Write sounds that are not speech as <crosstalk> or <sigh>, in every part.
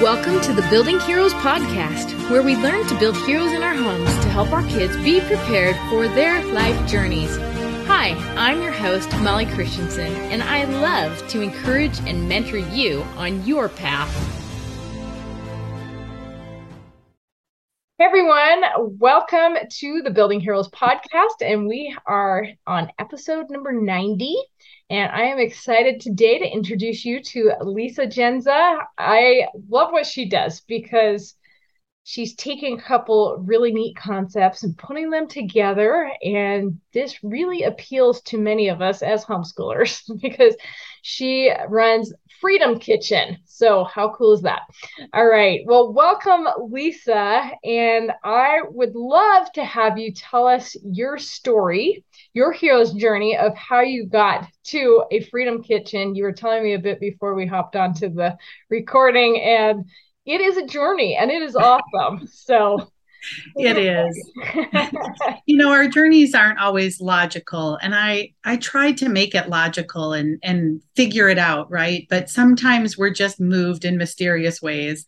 Welcome to the Building Heroes podcast, where we learn to build heroes in our homes to help our kids be prepared for their life journeys. Hi, I'm your host, Molly Christensen, and I love to encourage and mentor you on your path. Hey everyone, welcome to the Building Heroes podcast, and we are on episode number 90. And I am excited today to introduce you to Lisa Jendza. I love what she does because she's taking a couple really neat concepts and putting them together. And this really appeals to many of us as homeschoolers <laughs> because she runs Freedom Kitchen. So, how cool is that? All right. Well, welcome, Lisa. And I would love to have you tell us your story, your hero's journey of how you got to a Freedom Kitchen. You were telling me a bit before we hopped onto the recording, and it is a journey and it is awesome. So, it is. You know our journeys aren't always logical and i i tried to make it logical and and figure it out right? But sometimes we're just moved in mysterious ways.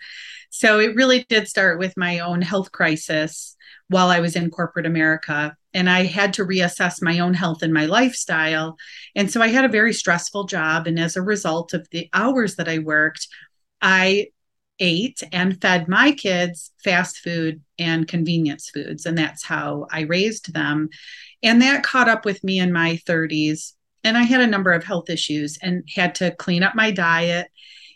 So it really did start with my own health crisis while i was in corporate america and i had to reassess my own health and my lifestyle. And so i had a very stressful job and as a result of the hours that i worked i ate and fed my kids fast food and convenience foods. And that's how I raised them. And that caught up with me in my 30s. And I had a number of health issues and had to clean up my diet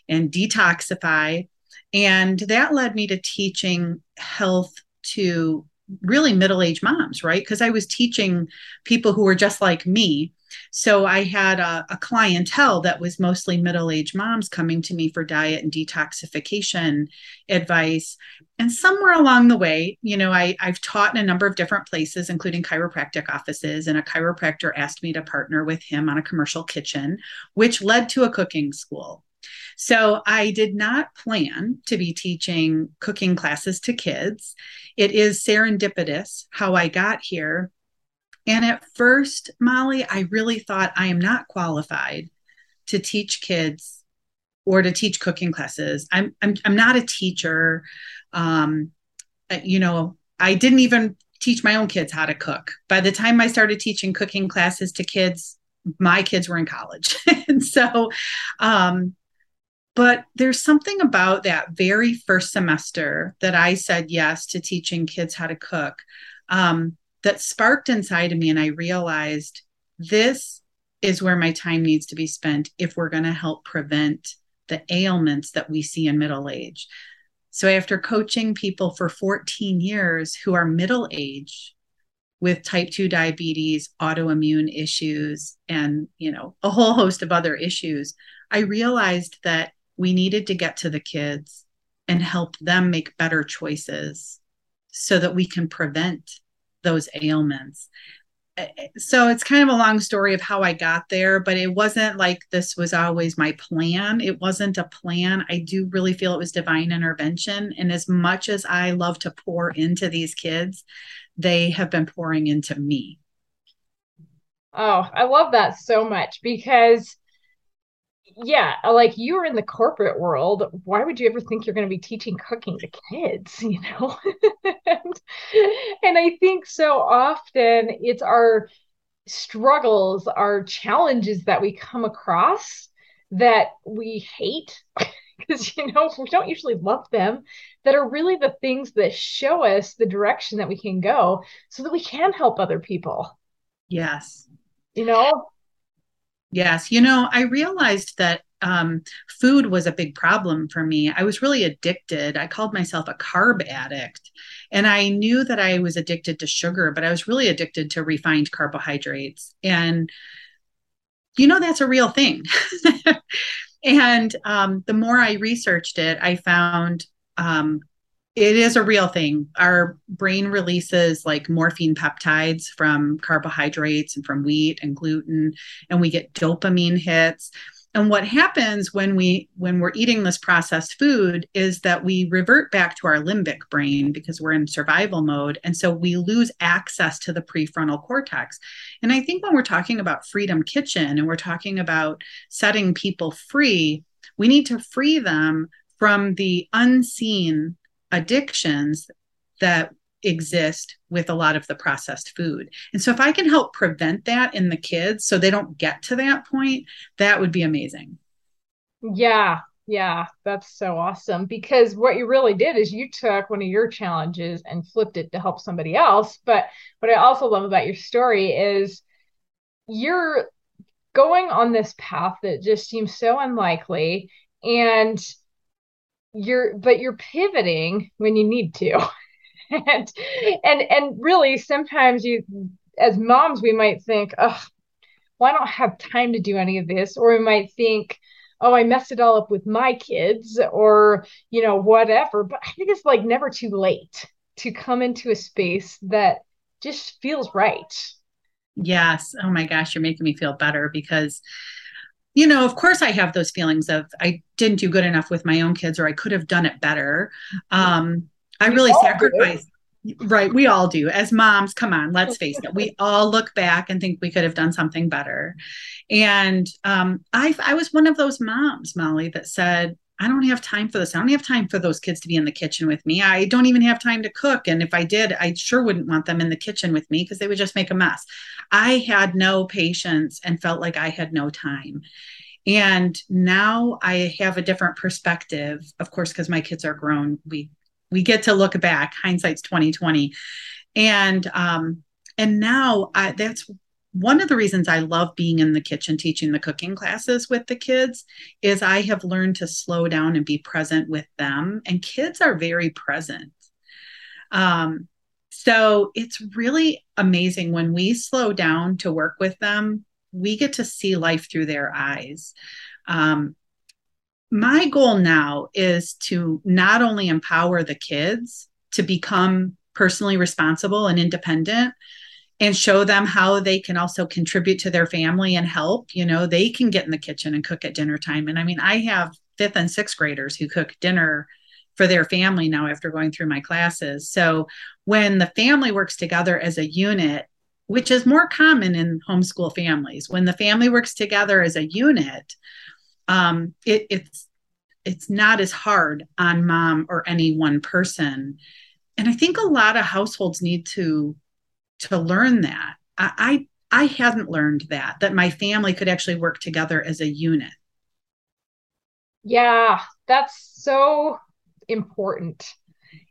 and detoxify. And that led me to teaching health to really middle aged moms, right? Because I was teaching people who were just like me so I had a, a clientele that was mostly middle aged moms coming to me for diet and detoxification advice. And somewhere along the way, you know, I, I've taught in a number of different places, including chiropractic offices. And a chiropractor asked me to partner with him on a commercial kitchen, which led to a cooking school. So I did not plan to be teaching cooking classes to kids. It is serendipitous how I got here and at first, Molly, I really thought I am not qualified to teach kids or to teach cooking classes. I'm I'm, I'm not a teacher. Um, uh, you know, I didn't even teach my own kids how to cook. By the time I started teaching cooking classes to kids, my kids were in college. <laughs> and so, um, but there's something about that very first semester that I said yes to teaching kids how to cook. Um, that sparked inside of me and i realized this is where my time needs to be spent if we're going to help prevent the ailments that we see in middle age. So after coaching people for 14 years who are middle age with type 2 diabetes autoimmune issues and you know a whole host of other issues i realized that we needed to get to the kids and help them make better choices so that we can prevent those ailments. Eh, eh, so it's kind of a long story of how I got there, but it wasn't like this was always my plan. It wasn't a plan. I do really feel it was divine intervention. And as much as I love to pour into these kids, they have been pouring into me. Oh, I love that so much because yeah, like you are in the corporate world. Why would you ever think you're going to be teaching cooking to kids? <laughs> You know, and, and I think so often it's our struggles, our challenges that we come across that we hate <laughs> because you know we don't usually love them that are really the things that show us the direction that we can go so that we can help other people yes you know Yes. You know, I realized that um, food was a big problem for me. I was really addicted. I called myself a carb addict. And I knew that I was addicted to sugar, but I was really addicted to refined carbohydrates. And, you know, that's a real thing. <laughs> and um, the more I researched it, I found um, it is a real thing. Our brain releases like morphine peptides from carbohydrates and from wheat and gluten, and we get dopamine hits. And what happens when we when we're eating this processed food is that we revert back to our limbic brain because we're in survival mode and so we lose access to the prefrontal cortex. And I think when we're talking about freedom kitchen and we're talking about setting people free, we need to free them from the unseen addictions that exist with a lot of the processed food. And so if I can help prevent that in the kids so they don't get to that point, that would be amazing. Yeah, yeah, that's so awesome because what you really did is you took one of your challenges and flipped it to help somebody else. But what I also love about your story is you're going on this path that just seems so unlikely and you're but you're pivoting when you need to. <laughs> And and and really sometimes you as moms we might think oh well i don't have time to do any of this. Or we might think oh i messed it all up with my kids or you know whatever. But i think it's like never too late to come into a space that just feels right. Yes. Oh my gosh you're making me feel better because you know, of course, I have those feelings of I didn't do good enough with my own kids, or I could have done it better. Um, I really sacrificed. Right, we all do. As moms, come on, let's face it. We all look back and think we could have done something better. And um, I, I was one of those moms, Molly, that said, I don't have time for this. I don't have time for those kids to be in the kitchen with me. I don't even have time to cook. And if I did, I sure wouldn't want them in the kitchen with me because they would just make a mess. I had no patience and felt like I had no time. And now I have a different perspective, of course, because my kids are grown. We we get to look back. Hindsight's 2020. And um, and now I, that's one of the reasons I love being in the kitchen teaching the cooking classes with the kids is I have learned to slow down and be present with them. And kids are very present. Um, so it's really amazing when we slow down to work with them, we get to see life through their eyes. Um, my goal now is to not only empower the kids to become personally responsible and independent, and show them how they can also contribute to their family and help. You know, they can get in the kitchen and cook at dinner time. And I mean, I have fifth and sixth graders who cook dinner for their family now after going through my classes. So when the family works together as a unit, which is more common in homeschool families, when the family works together as a unit, um, it, it's it's not as hard on mom or any one person. And I think a lot of households need to to learn that. I, I I hadn't learned that that my family could actually work together as a unit. Yeah, that's so important.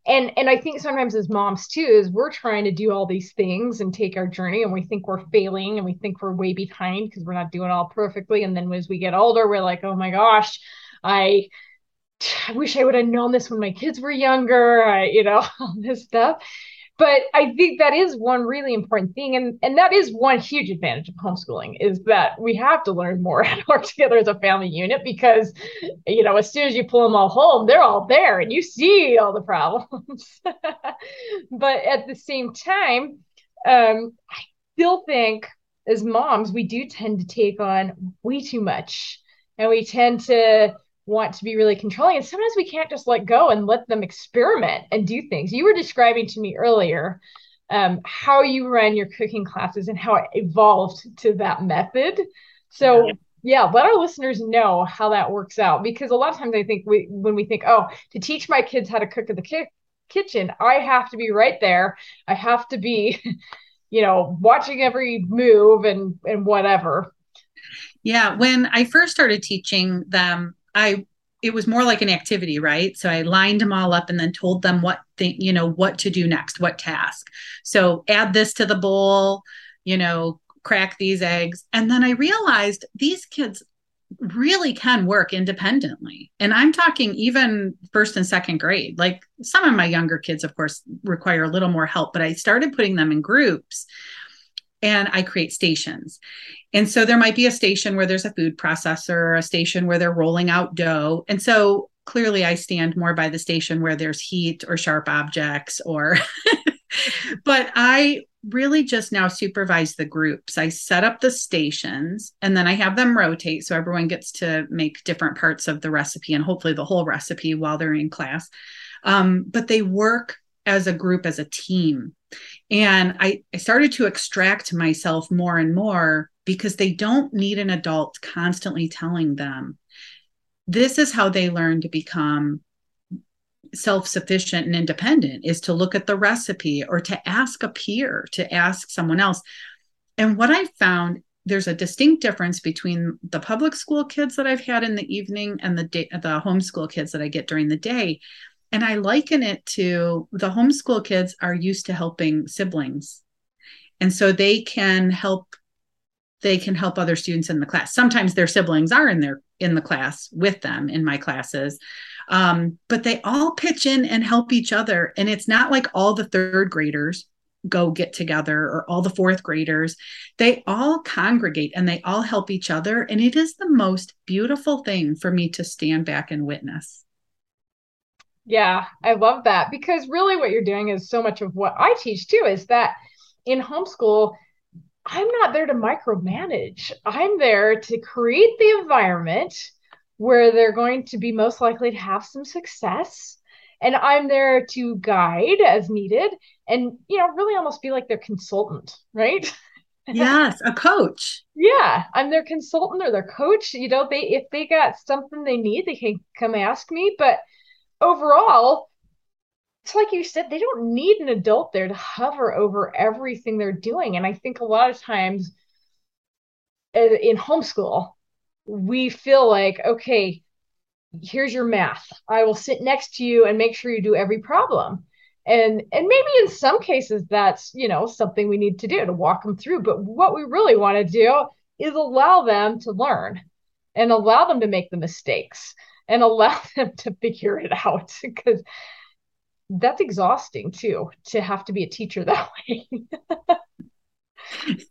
And and I think sometimes as moms too is we're trying to do all these things and take our journey and we think we're failing and we think we're way behind because we're not doing all perfectly and then as we get older we're like, "Oh my gosh, I I wish I would have known this when my kids were younger, I, you know, <laughs> all this stuff but I think that is one really important thing. And, and that is one huge advantage of homeschooling is that we have to learn more <laughs> and work together as a family unit because, you know, as soon as you pull them all home, they're all there and you see all the problems. <laughs> but at the same time, um, I still think as moms, we do tend to take on way too much and we tend to want to be really controlling and sometimes we can't just let go and let them experiment and do things. You were describing to me earlier um, how you run your cooking classes and how it evolved to that method. So yeah. yeah let our listeners know how that works out because a lot of times i think we when we think oh to teach my kids how to cook in the ki- kitchen i have to be right there. I have to be <laughs> you know watching every move and and whatever. Yeah when i first started teaching them I it was more like an activity, right? So I lined them all up and then told them what thing, you know, what to do next, what task. So add this to the bowl, you know, crack these eggs. And then I realized these kids really can work independently. And I'm talking even first and second grade. Like some of my younger kids, of course, require a little more help, but I started putting them in groups and I create stations. And so there might be a station where there's a food processor, a station where they're rolling out dough. And so clearly I stand more by the station where there's heat or sharp objects or <laughs> but I really just now supervise the groups. I set up the stations and then I have them rotate so everyone gets to make different parts of the recipe and hopefully the whole recipe while they're in class. Um, but they work as a group, as a team. And I, I started to extract myself more and more because they don't need an adult constantly telling them this is how they learn to become self-sufficient and independent is to look at the recipe or to ask a peer to ask someone else and what i found there's a distinct difference between the public school kids that i've had in the evening and the day, the homeschool kids that i get during the day and i liken it to the homeschool kids are used to helping siblings. And so they can help they can help other students in the class. Sometimes their siblings are in their in the class with them in my classes. Um, but they all pitch in and help each other. And it's not like all the third graders go get together or all the fourth graders. They all congregate and they all help each other. And it is the most beautiful thing for me to stand back and witness yeah i love that because really what you're doing is so much of what i teach too is that in homeschool I'm not there to micromanage. I'm there to create the environment where they're going to be most likely to have some success. And I'm there to guide as needed and, you know, really almost be like their consultant, right? <laughs> Yes, a coach. yeah, I'm their consultant or their coach. You know, they if they got something they need, they can come ask me. But overall, it's like you said, they don't need an adult there to hover over everything they're doing. And I think a lot of times uh, in homeschool, we feel like, okay, here's your math. I will sit next to you and make sure you do every problem. And and maybe in some cases that's, you know, something we need to do to walk them through, but what we really want to do is allow them to learn and allow them to make the mistakes and allow <laughs> them to figure it out because that's exhausting too to have to be a teacher that <laughs> way.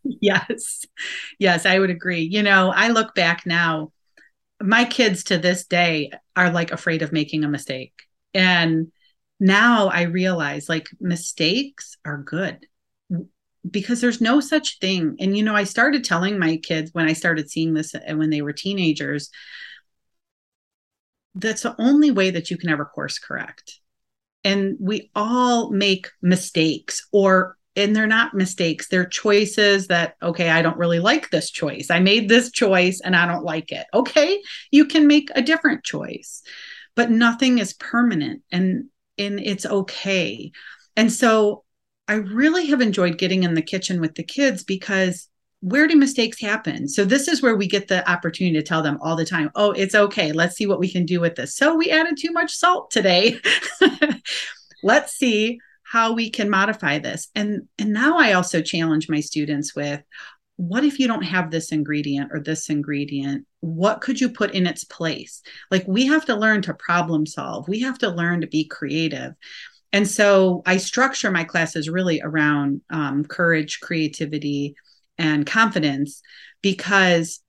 yes. Yes, I would agree. You know, I look back now, my kids to this day are like afraid of making a mistake. And now I realize like mistakes are good because there's no such thing. And, you know, I started telling my kids when I started seeing this and when they were teenagers, that's the only way that you can ever course correct. And we all make mistakes or and they're not mistakes they're choices that okay i don't really like this choice. I made this choice and i don't like it. Okay you can make a different choice but nothing is permanent and and it's okay. And so i really have enjoyed getting in the kitchen with the kids because where do mistakes happen? So this is where we get the opportunity to tell them all the time, "Oh, it's okay. Let's see what we can do with this." So we added too much salt today. <laughs> Let's see how we can modify this. And and now I also challenge my students with what if you don't have this ingredient or this ingredient? What could you put in its place? Like we have to learn to problem solve. We have to learn to be creative. And so I structure my classes really around um, courage, creativity, and confidence because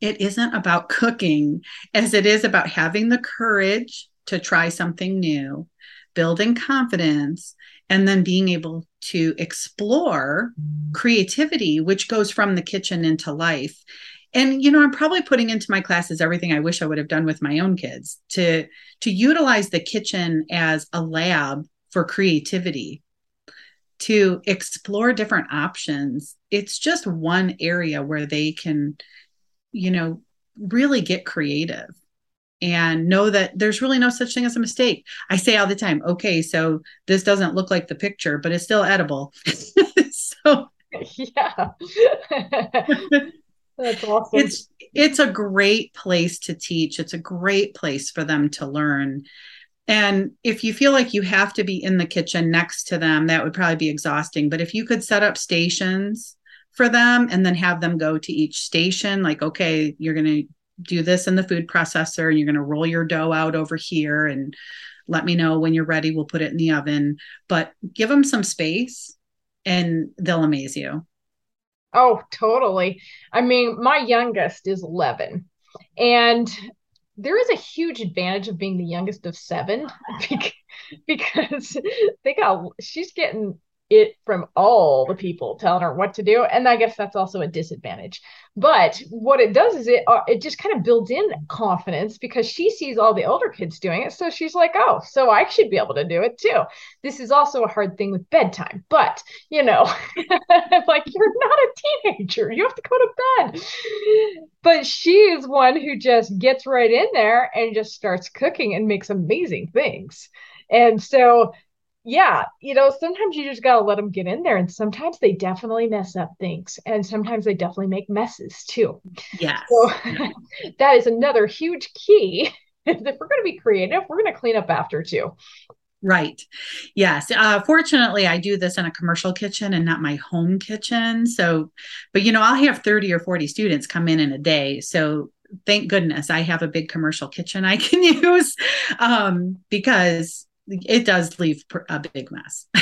it isn't about cooking as it is about having the courage to try something new, building confidence, and then being able to explore creativity, which goes from the kitchen into life. And you know, I'm probably putting into my classes everything I wish I would have done with my own kids to to utilize the kitchen as a lab for creativity to explore different options. It's just one area where they can, you know, really get creative and know that there's really no such thing as a mistake. I say all the time, okay, so this doesn't look like the picture, but it's still edible. <laughs> so yeah. <laughs> That's awesome. It's it's a great place to teach. It's a great place for them to learn. And if you feel like you have to be in the kitchen next to them, that would probably be exhausting. But if you could set up stations for them and then have them go to each station, like, okay, you're going to do this in the food processor and you're going to roll your dough out over here and let me know when you're ready. We'll put it in the oven. But give them some space and they'll amaze you. Oh, totally. I mean, my youngest is 11. And there is a huge advantage of being the youngest of seven <laughs> because they got she's getting it from all the people telling her what to do. And I guess that's also a disadvantage. But what it does is it uh, it just kind of builds in confidence because she sees all the older kids doing it. So she's like, oh, so I should be able to do it too. This is also a hard thing with bedtime, but you know, <laughs> like you're not a teenager, you have to go to bed. But she is one who just gets right in there and just starts cooking and makes amazing things. And so yeah, you know, sometimes you just got to let them get in there. And sometimes they definitely mess up things. And sometimes they definitely make messes too. Yeah. So <laughs> that is another huge key. <laughs> if we're going to be creative, we're going to clean up after too. Right. Yes. Uh, fortunately, I do this in a commercial kitchen and not my home kitchen. So, but you know, I'll have 30 or 40 students come in in a day. So, thank goodness I have a big commercial kitchen I can <laughs> use um, because it does leave a big mess. <laughs>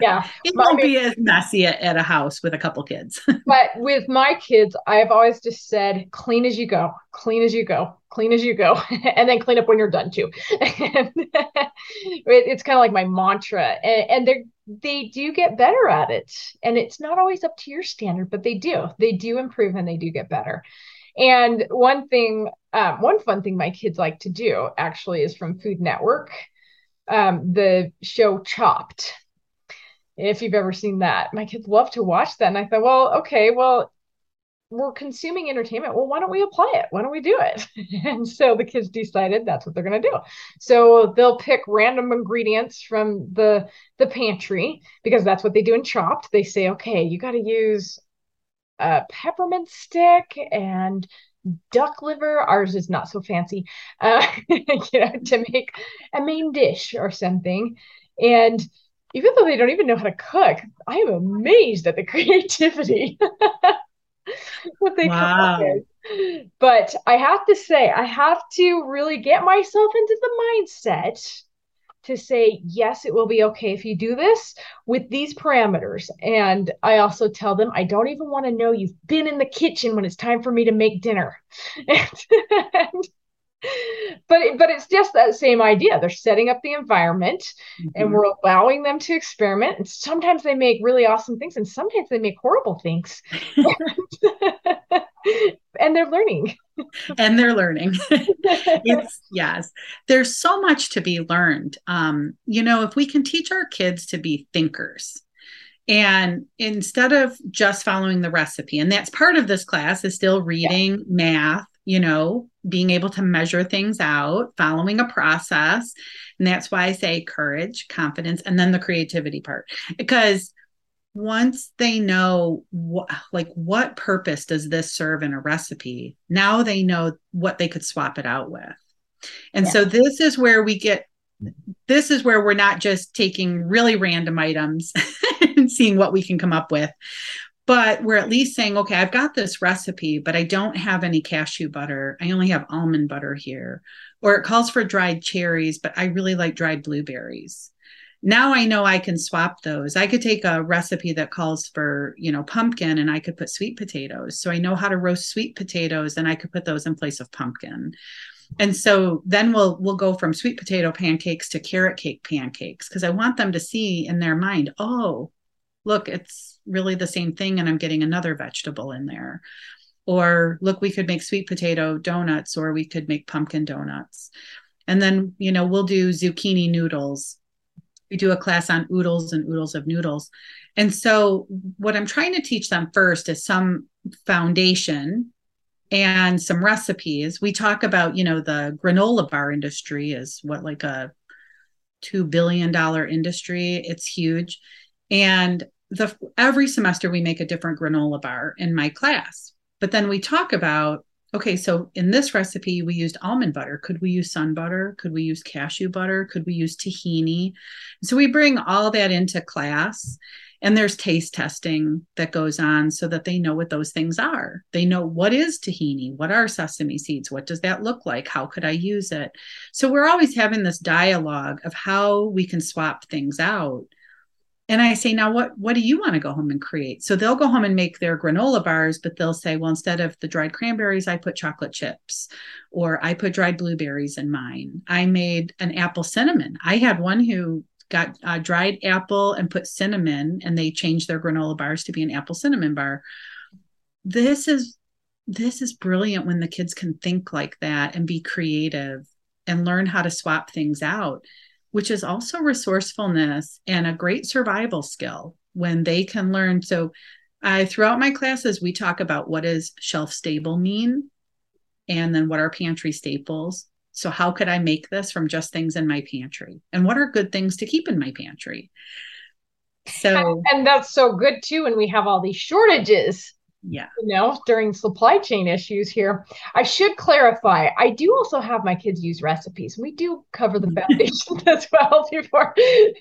Yeah. it won't be as messy at, at, a house with a couple kids. <laughs> but with my kids, I've always just said, clean as you go, clean as you go, clean as you go, <laughs> and then clean up when you're done too. it, it's kind of like my mantra. And, and they they do get better at it. And it's not always up to your standard, but they do. They do improve and they do get better. And one thing, um, one fun thing my kids like to do actually is from Food Network um, the show Chopped. If you've ever seen that, my kids love to watch that. And I thought, well, okay, well, we're consuming entertainment. Well, why don't we apply it? Why don't we do it? <laughs> and so the kids decided that's what they're going to do. So they'll pick random ingredients from the the pantry because that's what they do in Chopped. They say, okay, you got to use a peppermint stick and duck liver. Ours is not so fancy, uh, <laughs> you know, to make a main dish or something. And even though they don't even know how to cook, I am amazed at the <laughs> creativity <laughs> what they wow. come up with. But I have to say, I have to really get myself into the mindset to say, yes, it will be okay if you do this with these parameters. And I also tell them, I don't even want to know you've been in the kitchen when it's time for me to make dinner. <laughs> and, but but it's just that same idea. They're setting up the environment, mm-hmm. and we're allowing them to experiment. And sometimes they make really awesome things, and sometimes they make horrible things. <laughs> <laughs> and they're learning. and they're learning. <laughs> it's yes, there's so much to be learned. Um, you know, if we can teach our kids to be thinkers, and instead of just following the recipe, and that's part of this class is still reading, yeah. math, you know, being able to measure things out, following a process. And that's why I say courage, confidence, and then the creativity part. Because once they know what like what purpose does this serve in a recipe now they know what they could swap it out with. And yeah. so this is where we get this is where we're not just taking really random items <laughs> and seeing what we can come up with but we're at least saying okay i've got this recipe but i don't have any cashew butter. I only have almond butter here. Or it calls for dried cherries but i really like dried blueberries now I know I can swap those. I could take a recipe that calls for, you know, pumpkin and I could put sweet potatoes. So I know how to roast sweet potatoes and I could put those in place of pumpkin. And so then we'll we'll go from sweet potato pancakes to carrot cake pancakes because I want them to see in their mind, oh, look, it's really the same thing and I'm getting another vegetable in there. Or look, we could make sweet potato donuts or we could make pumpkin donuts. And then, you know, we'll do zucchini noodles we do a class on oodles and oodles of noodles. And so, what I'm trying to teach them first is some foundation and some recipes. We talk about, you know, the granola bar industry is what, like a $2 billion industry. It's huge. And the every semester we make a different granola bar in my class. But then we talk about okay, so in this recipe, we used almond butter. Could we use sun butter? Could we use cashew butter? Could we use tahini? So we bring all that into class. And there's taste testing that goes on so that they know what those things are. They know what is tahini? What are sesame seeds? What does that look like? How could I use it? So we're always having this dialogue of how we can swap things out and I say, now what what do you want to go home and create? So they'll go home and make their granola bars, but they'll say, well, instead of the dried cranberries, I put chocolate chips, or I put dried blueberries in mine. I made an apple cinnamon. I had one who got uh, dried apple and put cinnamon, and they changed their granola bars to be an apple cinnamon bar. This is this is brilliant when the kids can think like that and be creative and learn how to swap things out, which is also resourcefulness and a great survival skill when they can learn. So, I throughout my classes we talk about what does shelf stable mean, and then what are pantry staples. So, how could I make this from just things in my pantry? And what are good things to keep in my pantry? So, and that's so good too. And we have all these shortages yeah. You know during supply chain issues here. I should clarify i do also have my kids use recipes we do cover the mm-hmm. foundation <laughs> as well before.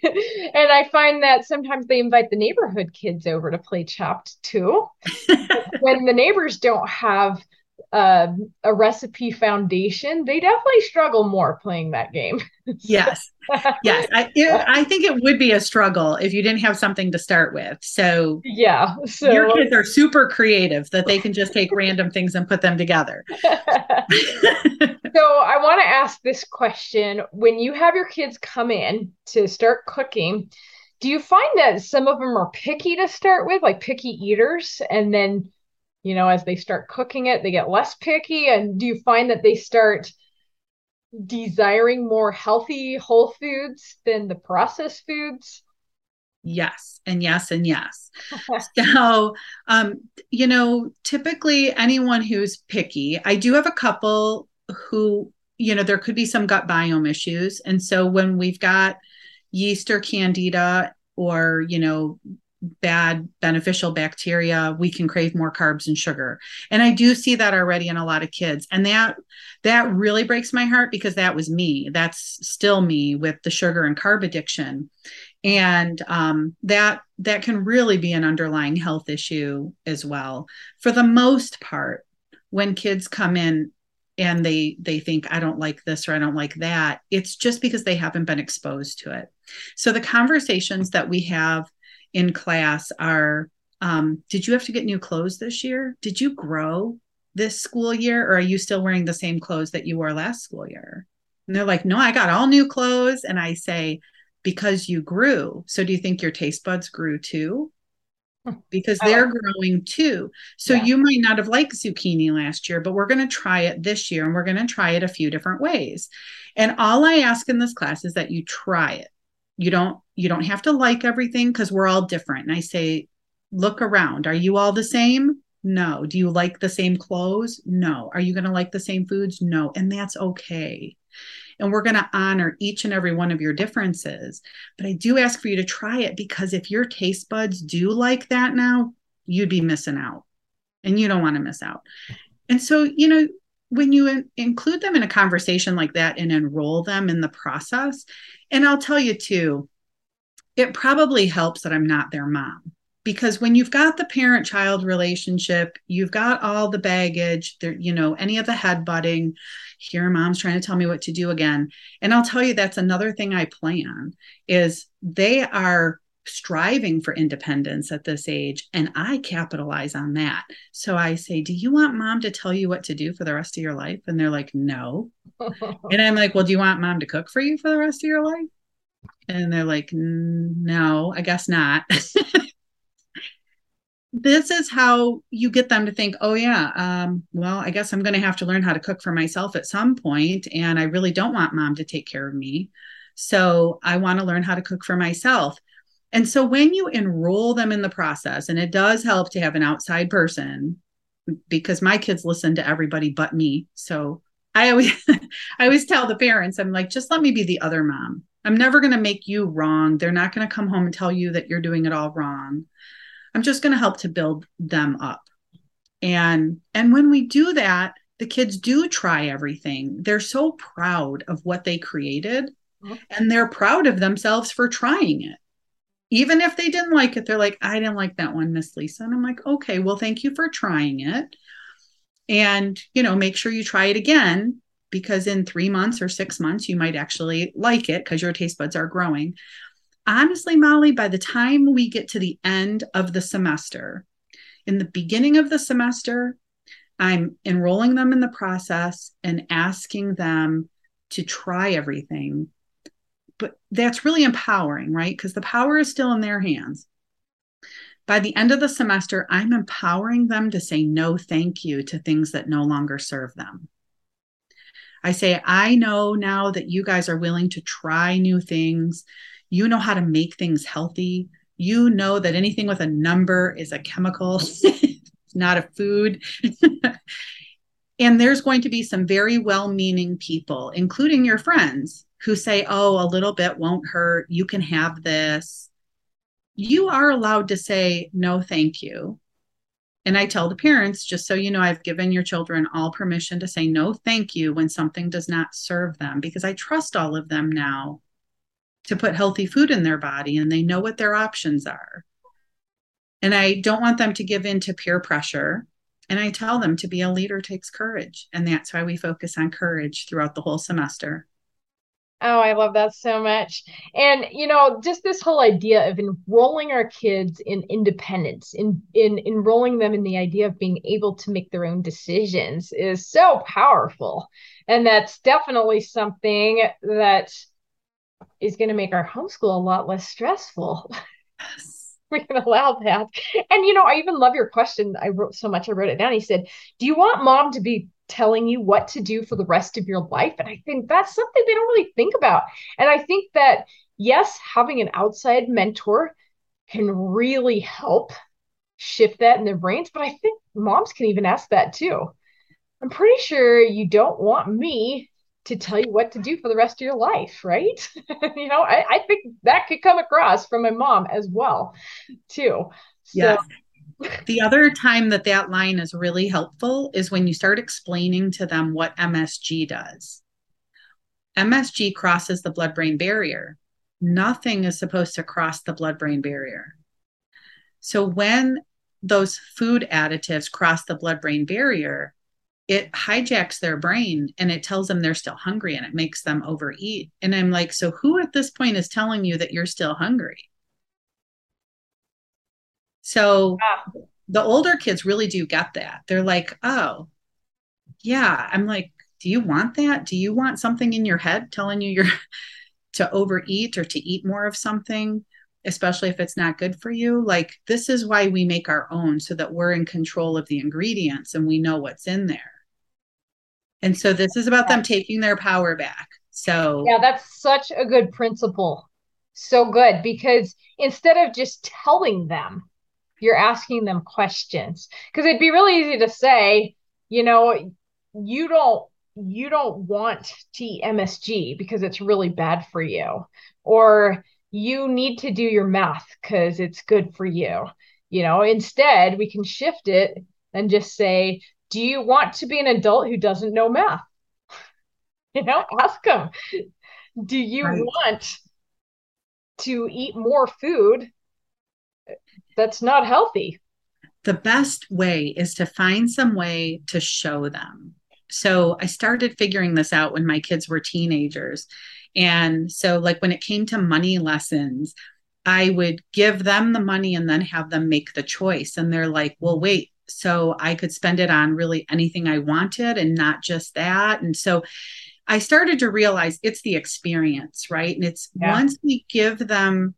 And i find that sometimes they invite the neighborhood kids over to play chopped too. <laughs> When the neighbors don't have uh, a recipe foundation, they definitely struggle more playing that game. <laughs> yes, yes, I, it, I think it would be a struggle if you didn't have something to start with. So yeah, so your kids are super creative that they can just take random things and put them together. <laughs> <laughs> so I want to ask this question: When you have your kids come in to start cooking. Do you find that some of them are picky to start with, like picky eaters, and then you know, as they start cooking it, they get less picky? And do you find that they start desiring more healthy whole foods than the processed foods? Yes, and yes, and yes. <laughs> so, um, you know, typically anyone who's picky, I do have a couple who, you know, there could be some gut biome issues. And so when we've got yeast or candida or, you know, bad beneficial bacteria we can crave more carbs and sugar. And i do see that already in a lot of kids. And that that really breaks my heart because that was me. That's still me with the sugar and carb addiction. And um, that that can really be an underlying health issue as well. For the most part when kids come in and they they think i don't like this or i don't like that it's just because they haven't been exposed to it. So the conversations that we have in class are um, did you have to get new clothes this year? Did you grow this school year or are you still wearing the same clothes that you wore last school year? And they're like no i got all new clothes. And i say because you grew. So do you think your taste buds grew too? Because they're growing too. So yeah. you might not have liked zucchini last year, but we're going to try it this year and we're going to try it a few different ways. And all I ask in this class is that you try it you don't you don't have to like everything because we're all different. And i say look around. Are you all the same? No. Do you like the same clothes? No. Are you going to like the same foods? No. And that's okay. And we're going to honor each and every one of your differences. But i do ask for you to try it because if your taste buds do like that now you'd be missing out. And you don't want to miss out. And so you know when you in- include them in a conversation like that and enroll them in the process. And I'll tell you too, it probably helps that I'm not their mom because when you've got the parent child relationship you've got all the baggage there you know any of the head butting here mom's trying to tell me what to do again. And i'll tell you that's another thing i plan is they are striving for independence at this age and i capitalize on that. So i say do you want mom to tell you what to do for the rest of your life? And they're like no. <laughs> And i'm like well do you want mom to cook for you for the rest of your life? And they're like no i guess not. <laughs> This is how you get them to think oh yeah um, well i guess i'm going to have to learn how to cook for myself at some point and i really don't want mom to take care of me. So i want to learn how to cook for myself and so when you enroll them in the process, and it does help to have an outside person because my kids listen to everybody but me. So I always <laughs> I always tell the parents, I'm like, just let me be the other mom. I'm never going to make you wrong. They're not going to come home and tell you that you're doing it all wrong. I'm just going to help to build them up. And and when we do that, the kids do try everything. They're so proud of what they created mm-hmm. and they're proud of themselves for trying it even if they didn't like it, they're like, I didn't like that one, Miss Lisa. And I'm like, okay, well, thank you for trying it. And, you know, make sure you try it again because in three months or six months, you might actually like it because your taste buds are growing. Honestly, Molly, by the time we get to the end of the semester, in the beginning of the semester, I'm enrolling them in the process and asking them to try everything but that's really empowering, right? Because the power is still in their hands. By the end of the semester, I'm empowering them to say no, thank you to things that no longer serve them. I say, I know now that you guys are willing to try new things. You know how to make things healthy. You know that anything with a number is a chemical, <laughs> not a food. <laughs> and there's going to be some very well meaning people, including your friends, who say, Oh, a little bit won't hurt. You can have this. You are allowed to say, No, thank you. And I tell the parents, just so you know, I've given your children all permission to say no, thank you when something does not serve them because I trust all of them now to put healthy food in their body and they know what their options are. And I don't want them to give in to peer pressure. And I tell them to be a leader takes courage. And that's why we focus on courage throughout the whole semester. Oh, I love that so much. And you know, just this whole idea of enrolling our kids in independence, in in enrolling them in the idea of being able to make their own decisions is so powerful. And that's definitely something that is going to make our homeschool a lot less stressful. <laughs> Yes. <laughs> we can allow that. And you know, I even love your question. I wrote so much, I wrote it down. He said, Do you want mom to be telling you what to do for the rest of your life. And I think that's something they don't really think about. And I think that, yes, having an outside mentor can really help shift that in their brains. But I think moms can even ask that too. I'm pretty sure you don't want me to tell you what to do for the rest of your life, right? <laughs> you know, I, I, think that could come across from my mom as well, too. So, yes the other time that that line is really helpful is when you start explaining to them what MSG does. MSG crosses the blood brain barrier. Nothing is supposed to cross the blood brain barrier. So when those food additives cross the blood brain barrier, it hijacks their brain and it tells them they're still hungry and it makes them overeat. And I'm like, so who at this point is telling you that you're still hungry? So ah. the older kids really do get that. They're like, oh, yeah. I'm like, do you want that? Do you want something in your head telling you you're <laughs> to overeat or to eat more of something, especially if it's not good for you? Like, this is why we make our own so that we're in control of the ingredients and we know what's in there. And so this is about them taking their power back. So, yeah, that's such a good principle. So good because instead of just telling them, you're asking them questions. Because it'd be really easy to say you know you don't you don't want to eat msg because it's really bad for you. Or you need to do your math because it's good for you. You know instead we can shift it and just say do you want to be an adult who doesn't know math? <laughs> You know ask them do you right. want to eat more food that's not healthy. The best way is to find some way to show them. So I started figuring this out when my kids were teenagers. And so, like, when it came to money lessons, I would give them the money and then have them make the choice. And they're like, well, wait, so I could spend it on really anything I wanted and not just that. And so I started to realize it's the experience, right? And it's yeah. once we give them,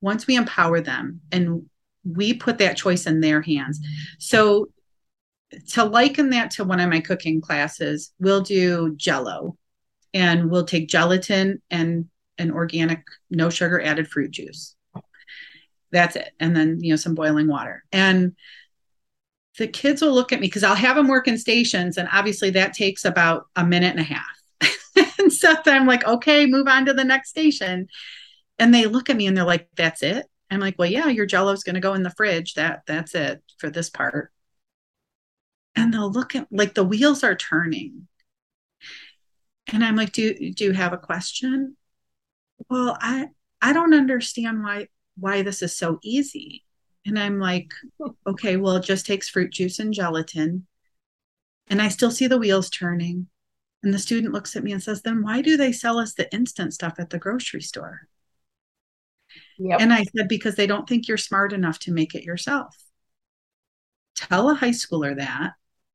once we empower them and we put that choice in their hands. So to liken that to one of my cooking classes, we'll do jello and we'll take gelatin and an organic no sugar added fruit juice. That's it. And then, you know, some boiling water. And the kids will look at me because I'll have them work in stations. And obviously that takes about a minute and a half. <laughs> and so I'm like, okay, move on to the next station. And they look at me and they're like, that's it. I'm like, well, yeah, your jello's going to go in the fridge. That that's it for this part. And they'll look at like the wheels are turning. And I'm like, do do you have a question? Well, I I don't understand why why this is so easy. And I'm like, <laughs> okay, well, it just takes fruit juice and gelatin. And I still see the wheels turning. And the student looks at me and says, then why do they sell us the instant stuff at the grocery store? Yep. And I said, because they don't think you're smart enough to make it yourself. Tell a high schooler that.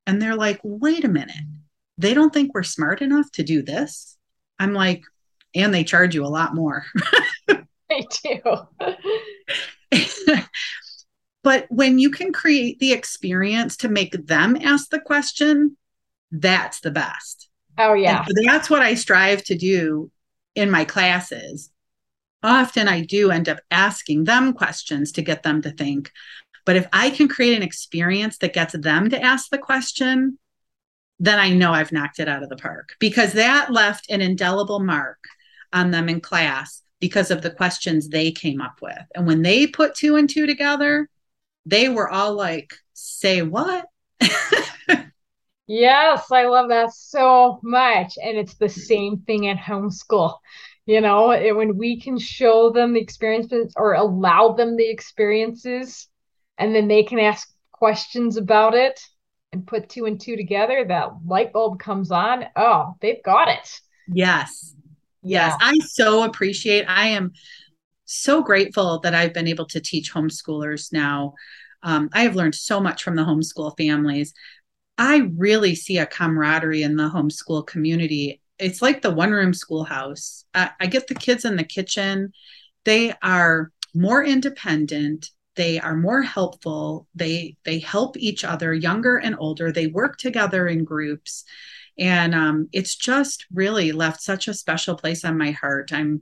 And they're like, wait a minute. They don't think we're smart enough to do this. I'm like, and they charge you a lot more. <laughs> they do. <laughs> but when you can create the experience to make them ask the question, that's the best. Oh, yeah. And that's what I strive to do in my classes. Often I do end up asking them questions to get them to think. But if I can create an experience that gets them to ask the question, then I know I've knocked it out of the park because that left an indelible mark on them in class because of the questions they came up with. And when they put two and two together, they were all like, say what? <laughs> yes, I love that so much. And it's the same thing at homeschool. You know, when we can show them the experiences or allow them the experiences, and then they can ask questions about it and put two and two together, that light bulb comes on. Oh, they've got it. Yes. Yes. Yeah. I so appreciate, I am so grateful that I've been able to teach homeschoolers now. Um, I have learned so much from the homeschool families. I really see a camaraderie in the homeschool community. It's like the one room schoolhouse. I, I get the kids in the kitchen, they are more independent. They are more helpful. They they help each other younger and older. They work together in groups. And um, it's just really left such a special place on my heart. I'm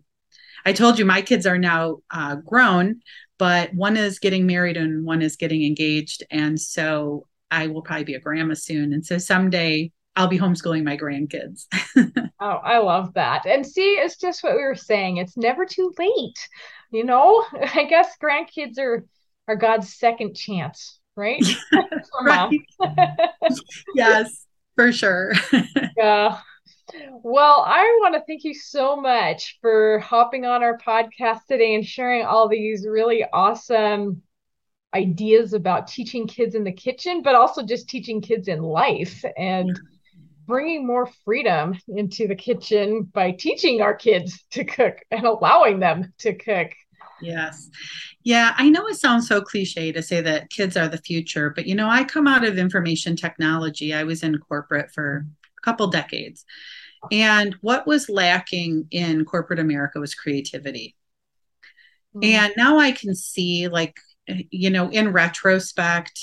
i told you my kids are now uh, grown but one is getting married and one is getting engaged. And so i will probably be a grandma soon. And so someday I'll be homeschooling my grandkids. <laughs> oh, I love that. And see, it's just what we were saying. It's never too late. You know, <laughs> I guess grandkids are are God's second chance, right? <laughs> right. yes, for sure. yeah. Well, I want to thank you so much for hopping on our podcast today and sharing all these really awesome ideas about teaching kids in the kitchen, but also just teaching kids in life and bringing more freedom into the kitchen by teaching our kids <laughs> to cook and allowing them to cook. Yes. Yeah, I know it sounds so cliche to say that kids are the future, but you know, I come out of information technology. I was in corporate for a couple decades. And what was lacking in corporate America was creativity. Mm-hmm. And now I can see, like, you know, in retrospect,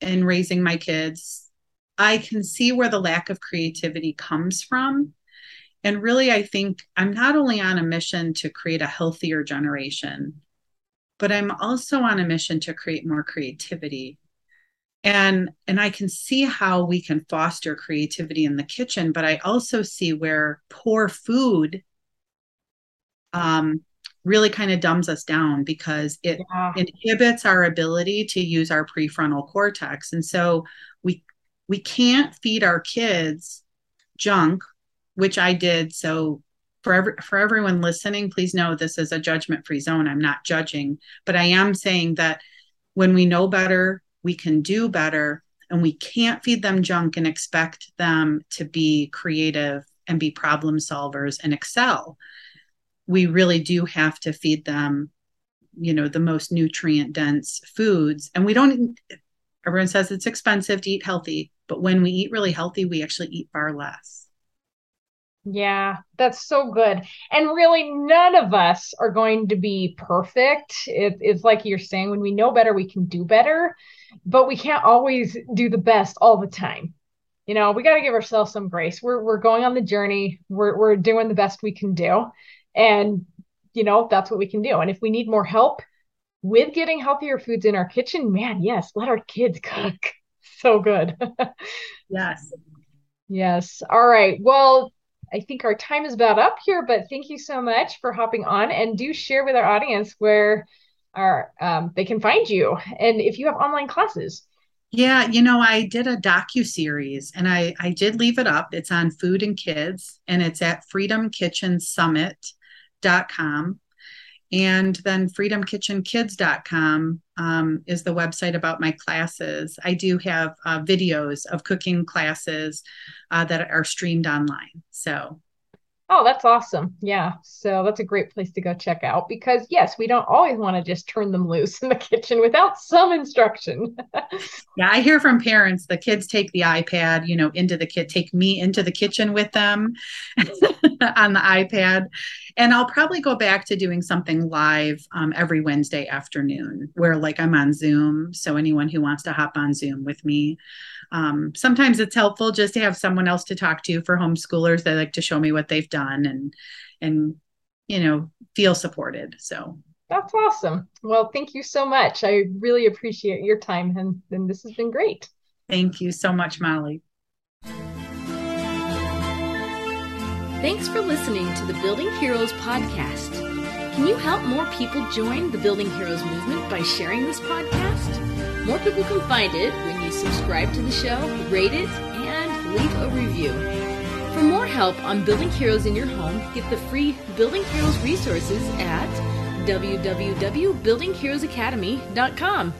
in raising my kids, I can see where the lack of creativity comes from and really, I think I'm not only on a mission to create a healthier generation, but I'm also on a mission to create more creativity. And, and I can see how we can foster creativity in the kitchen, but I also see where poor food um, really kind of dumbs us down because it yeah. inhibits our ability to use our prefrontal cortex. And so we can't feed our kids junk which I did. So for every, for everyone listening, please know this is a judgment free zone. I'm not judging, but I am saying that when we know better, we can do better, and we can't feed them junk and expect them to be creative and be problem solvers and excel. We really do have to feed them, you know, the most nutrient dense foods. And we don't, everyone says it's expensive to eat healthy, but when we eat really healthy, we actually eat far less. Yeah, that's so good. And really, none of us are going to be perfect. It, it's like you're saying, when we know better, we can do better, but we can't always do the best all the time. You know, we got to give ourselves some grace. We're we're going on the journey. We're we're doing the best we can do, and you know that's what we can do. And if we need more help with getting healthier foods in our kitchen, man, yes, let our kids <laughs> cook. So good. <laughs> yes. Yes. All right. Well, I think our time is about up here, but thank you so much for hopping on and do share with our audience where our um, they can find you and if you have online classes. Yeah, you know, I did a docu series and I I did leave it up. It's on food and kids and it's at freedomkitchensummit.com. And then freedomkitchenkids.com um, is the website about my classes. I do have uh, videos of cooking classes uh, that are streamed online. So Oh, that's awesome. Yeah. So that's a great place to go check out because, yes, we don't always want to just turn them loose in the <laughs> kitchen without some instruction. <laughs> yeah. I hear from parents the kids take the iPad, you know, into the kit, take me into the kitchen with them <laughs> on the iPad. And I'll probably go back to doing something live um, every Wednesday afternoon where, like, I'm on Zoom. So anyone who wants to hop on Zoom with me, um, sometimes it's helpful just to have someone else to talk to for homeschoolers. They like to show me what they've done and and you know feel supported. So that's awesome. Well, thank you so much. I really appreciate your time and, and this has been great. Thank you so much, Molly. Thanks for listening to the Building Heroes podcast. Can you help more people join the Building Heroes movement by sharing this podcast? More people can find it when you subscribe to the show, rate it, and leave a review. For more help on building heroes in your home, get the free Building Heroes resources at www.buildingheroesacademy.com.